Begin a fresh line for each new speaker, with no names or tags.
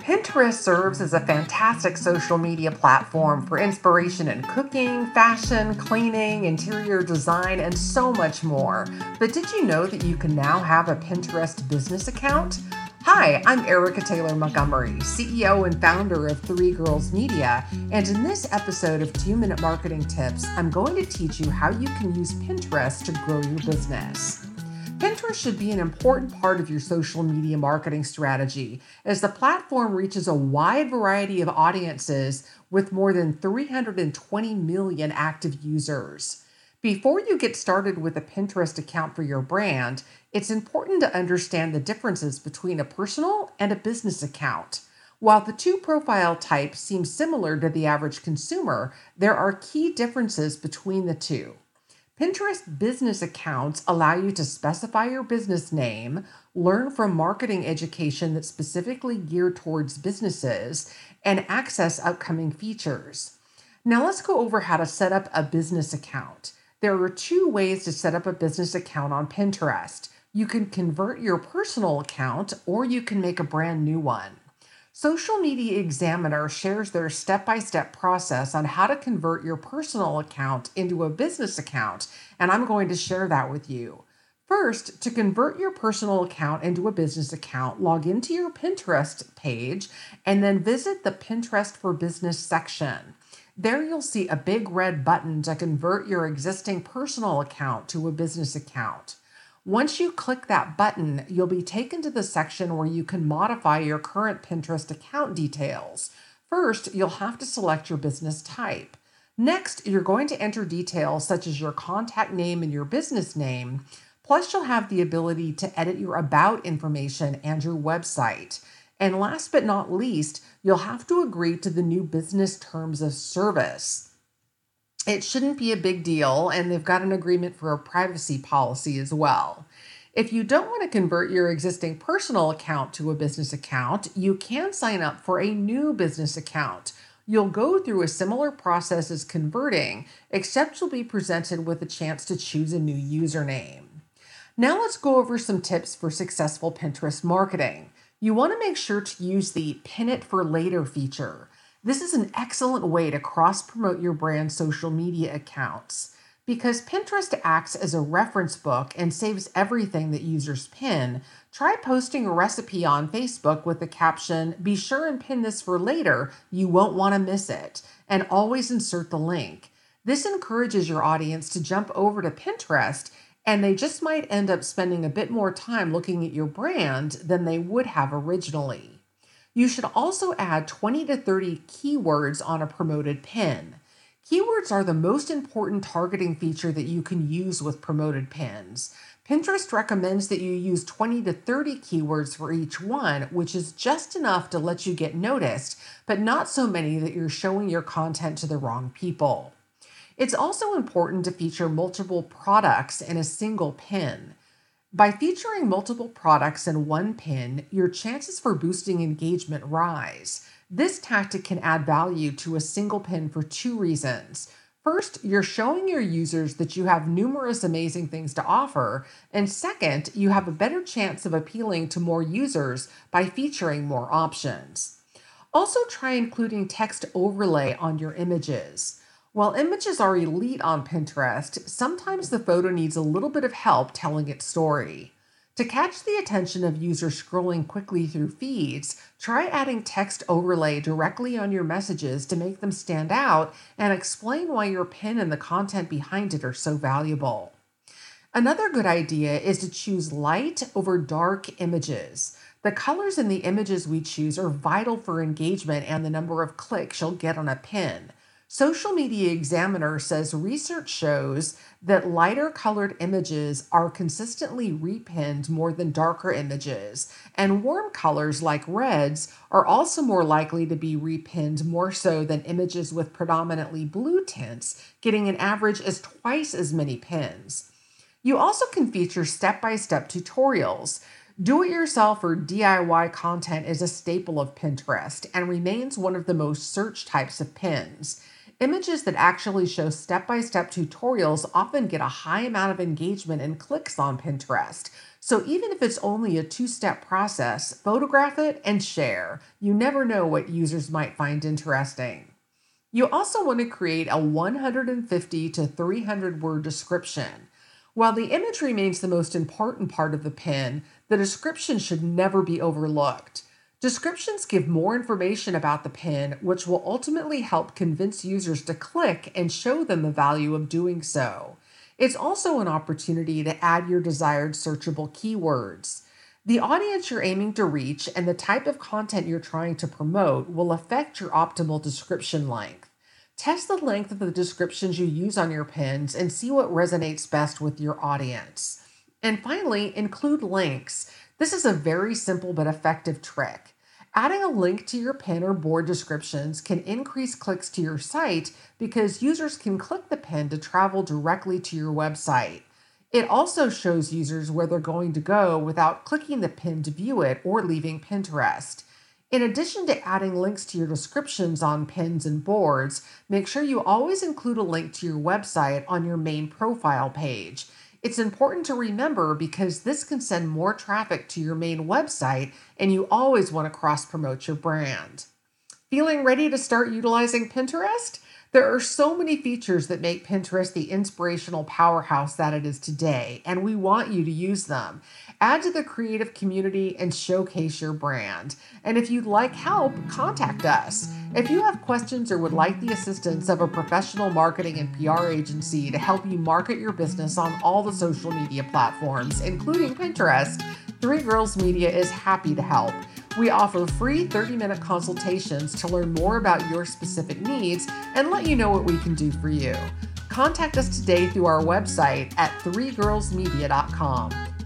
Pinterest serves as a fantastic social media platform for inspiration in cooking, fashion, cleaning, interior design, and so much more. But did you know that you can now have a Pinterest business account? Hi, I'm Erica Taylor Montgomery, CEO and founder of Three Girls Media, and in this episode of 2 Minute Marketing Tips, I'm going to teach you how you can use Pinterest to grow your business. Pinterest should be an important part of your social media marketing strategy as the platform reaches a wide variety of audiences with more than 320 million active users. Before you get started with a Pinterest account for your brand, it's important to understand the differences between a personal and a business account. While the two profile types seem similar to the average consumer, there are key differences between the two. Pinterest business accounts allow you to specify your business name, learn from marketing education that's specifically geared towards businesses, and access upcoming features. Now, let's go over how to set up a business account. There are two ways to set up a business account on Pinterest. You can convert your personal account or you can make a brand new one. Social Media Examiner shares their step by step process on how to convert your personal account into a business account, and I'm going to share that with you. First, to convert your personal account into a business account, log into your Pinterest page and then visit the Pinterest for Business section. There you'll see a big red button to convert your existing personal account to a business account. Once you click that button, you'll be taken to the section where you can modify your current Pinterest account details. First, you'll have to select your business type. Next, you're going to enter details such as your contact name and your business name. Plus, you'll have the ability to edit your about information and your website. And last but not least, you'll have to agree to the new business terms of service it shouldn't be a big deal, and they've got an agreement for a privacy policy as well. If you don't want to convert your existing personal account to a business account, you can sign up for a new business account. You'll go through a similar process as converting, except you'll be presented with a chance to choose a new username. Now let's go over some tips for successful Pinterest marketing. You want to make sure to use the pin it for later feature. This is an excellent way to cross promote your brand's social media accounts. Because Pinterest acts as a reference book and saves everything that users pin, try posting a recipe on Facebook with the caption, Be sure and pin this for later, you won't want to miss it, and always insert the link. This encourages your audience to jump over to Pinterest, and they just might end up spending a bit more time looking at your brand than they would have originally. You should also add 20 to 30 keywords on a promoted pin. Keywords are the most important targeting feature that you can use with promoted pins. Pinterest recommends that you use 20 to 30 keywords for each one, which is just enough to let you get noticed, but not so many that you're showing your content to the wrong people. It's also important to feature multiple products in a single pin. By featuring multiple products in one pin, your chances for boosting engagement rise. This tactic can add value to a single pin for two reasons. First, you're showing your users that you have numerous amazing things to offer. And second, you have a better chance of appealing to more users by featuring more options. Also, try including text overlay on your images. While images are elite on Pinterest, sometimes the photo needs a little bit of help telling its story. To catch the attention of users scrolling quickly through feeds, try adding text overlay directly on your messages to make them stand out and explain why your pin and the content behind it are so valuable. Another good idea is to choose light over dark images. The colors in the images we choose are vital for engagement and the number of clicks you'll get on a pin. Social Media Examiner says research shows that lighter colored images are consistently repinned more than darker images, and warm colors like reds are also more likely to be repinned more so than images with predominantly blue tints, getting an average as twice as many pins. You also can feature step by step tutorials. Do it yourself or DIY content is a staple of Pinterest and remains one of the most searched types of pins. Images that actually show step by step tutorials often get a high amount of engagement and clicks on Pinterest. So even if it's only a two step process, photograph it and share. You never know what users might find interesting. You also want to create a 150 to 300 word description. While the image remains the most important part of the pin, the description should never be overlooked. Descriptions give more information about the pin, which will ultimately help convince users to click and show them the value of doing so. It's also an opportunity to add your desired searchable keywords. The audience you're aiming to reach and the type of content you're trying to promote will affect your optimal description length. Test the length of the descriptions you use on your pins and see what resonates best with your audience. And finally, include links. This is a very simple but effective trick. Adding a link to your pin or board descriptions can increase clicks to your site because users can click the pin to travel directly to your website. It also shows users where they're going to go without clicking the pin to view it or leaving Pinterest. In addition to adding links to your descriptions on pins and boards, make sure you always include a link to your website on your main profile page. It's important to remember because this can send more traffic to your main website, and you always want to cross promote your brand. Feeling ready to start utilizing Pinterest? There are so many features that make Pinterest the inspirational powerhouse that it is today, and we want you to use them. Add to the creative community and showcase your brand. And if you'd like help, contact us. If you have questions or would like the assistance of a professional marketing and PR agency to help you market your business on all the social media platforms, including Pinterest, Three Girls Media is happy to help. We offer free 30 minute consultations to learn more about your specific needs and let you know what we can do for you. Contact us today through our website at threegirlsmedia.com.